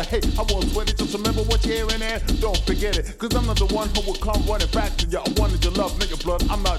but hey, I won't sweat it. Just remember what you're hearing there. Don't forget it, cause I'm not the one who will come running back to you. I wanted your love, nigga blood. I'm not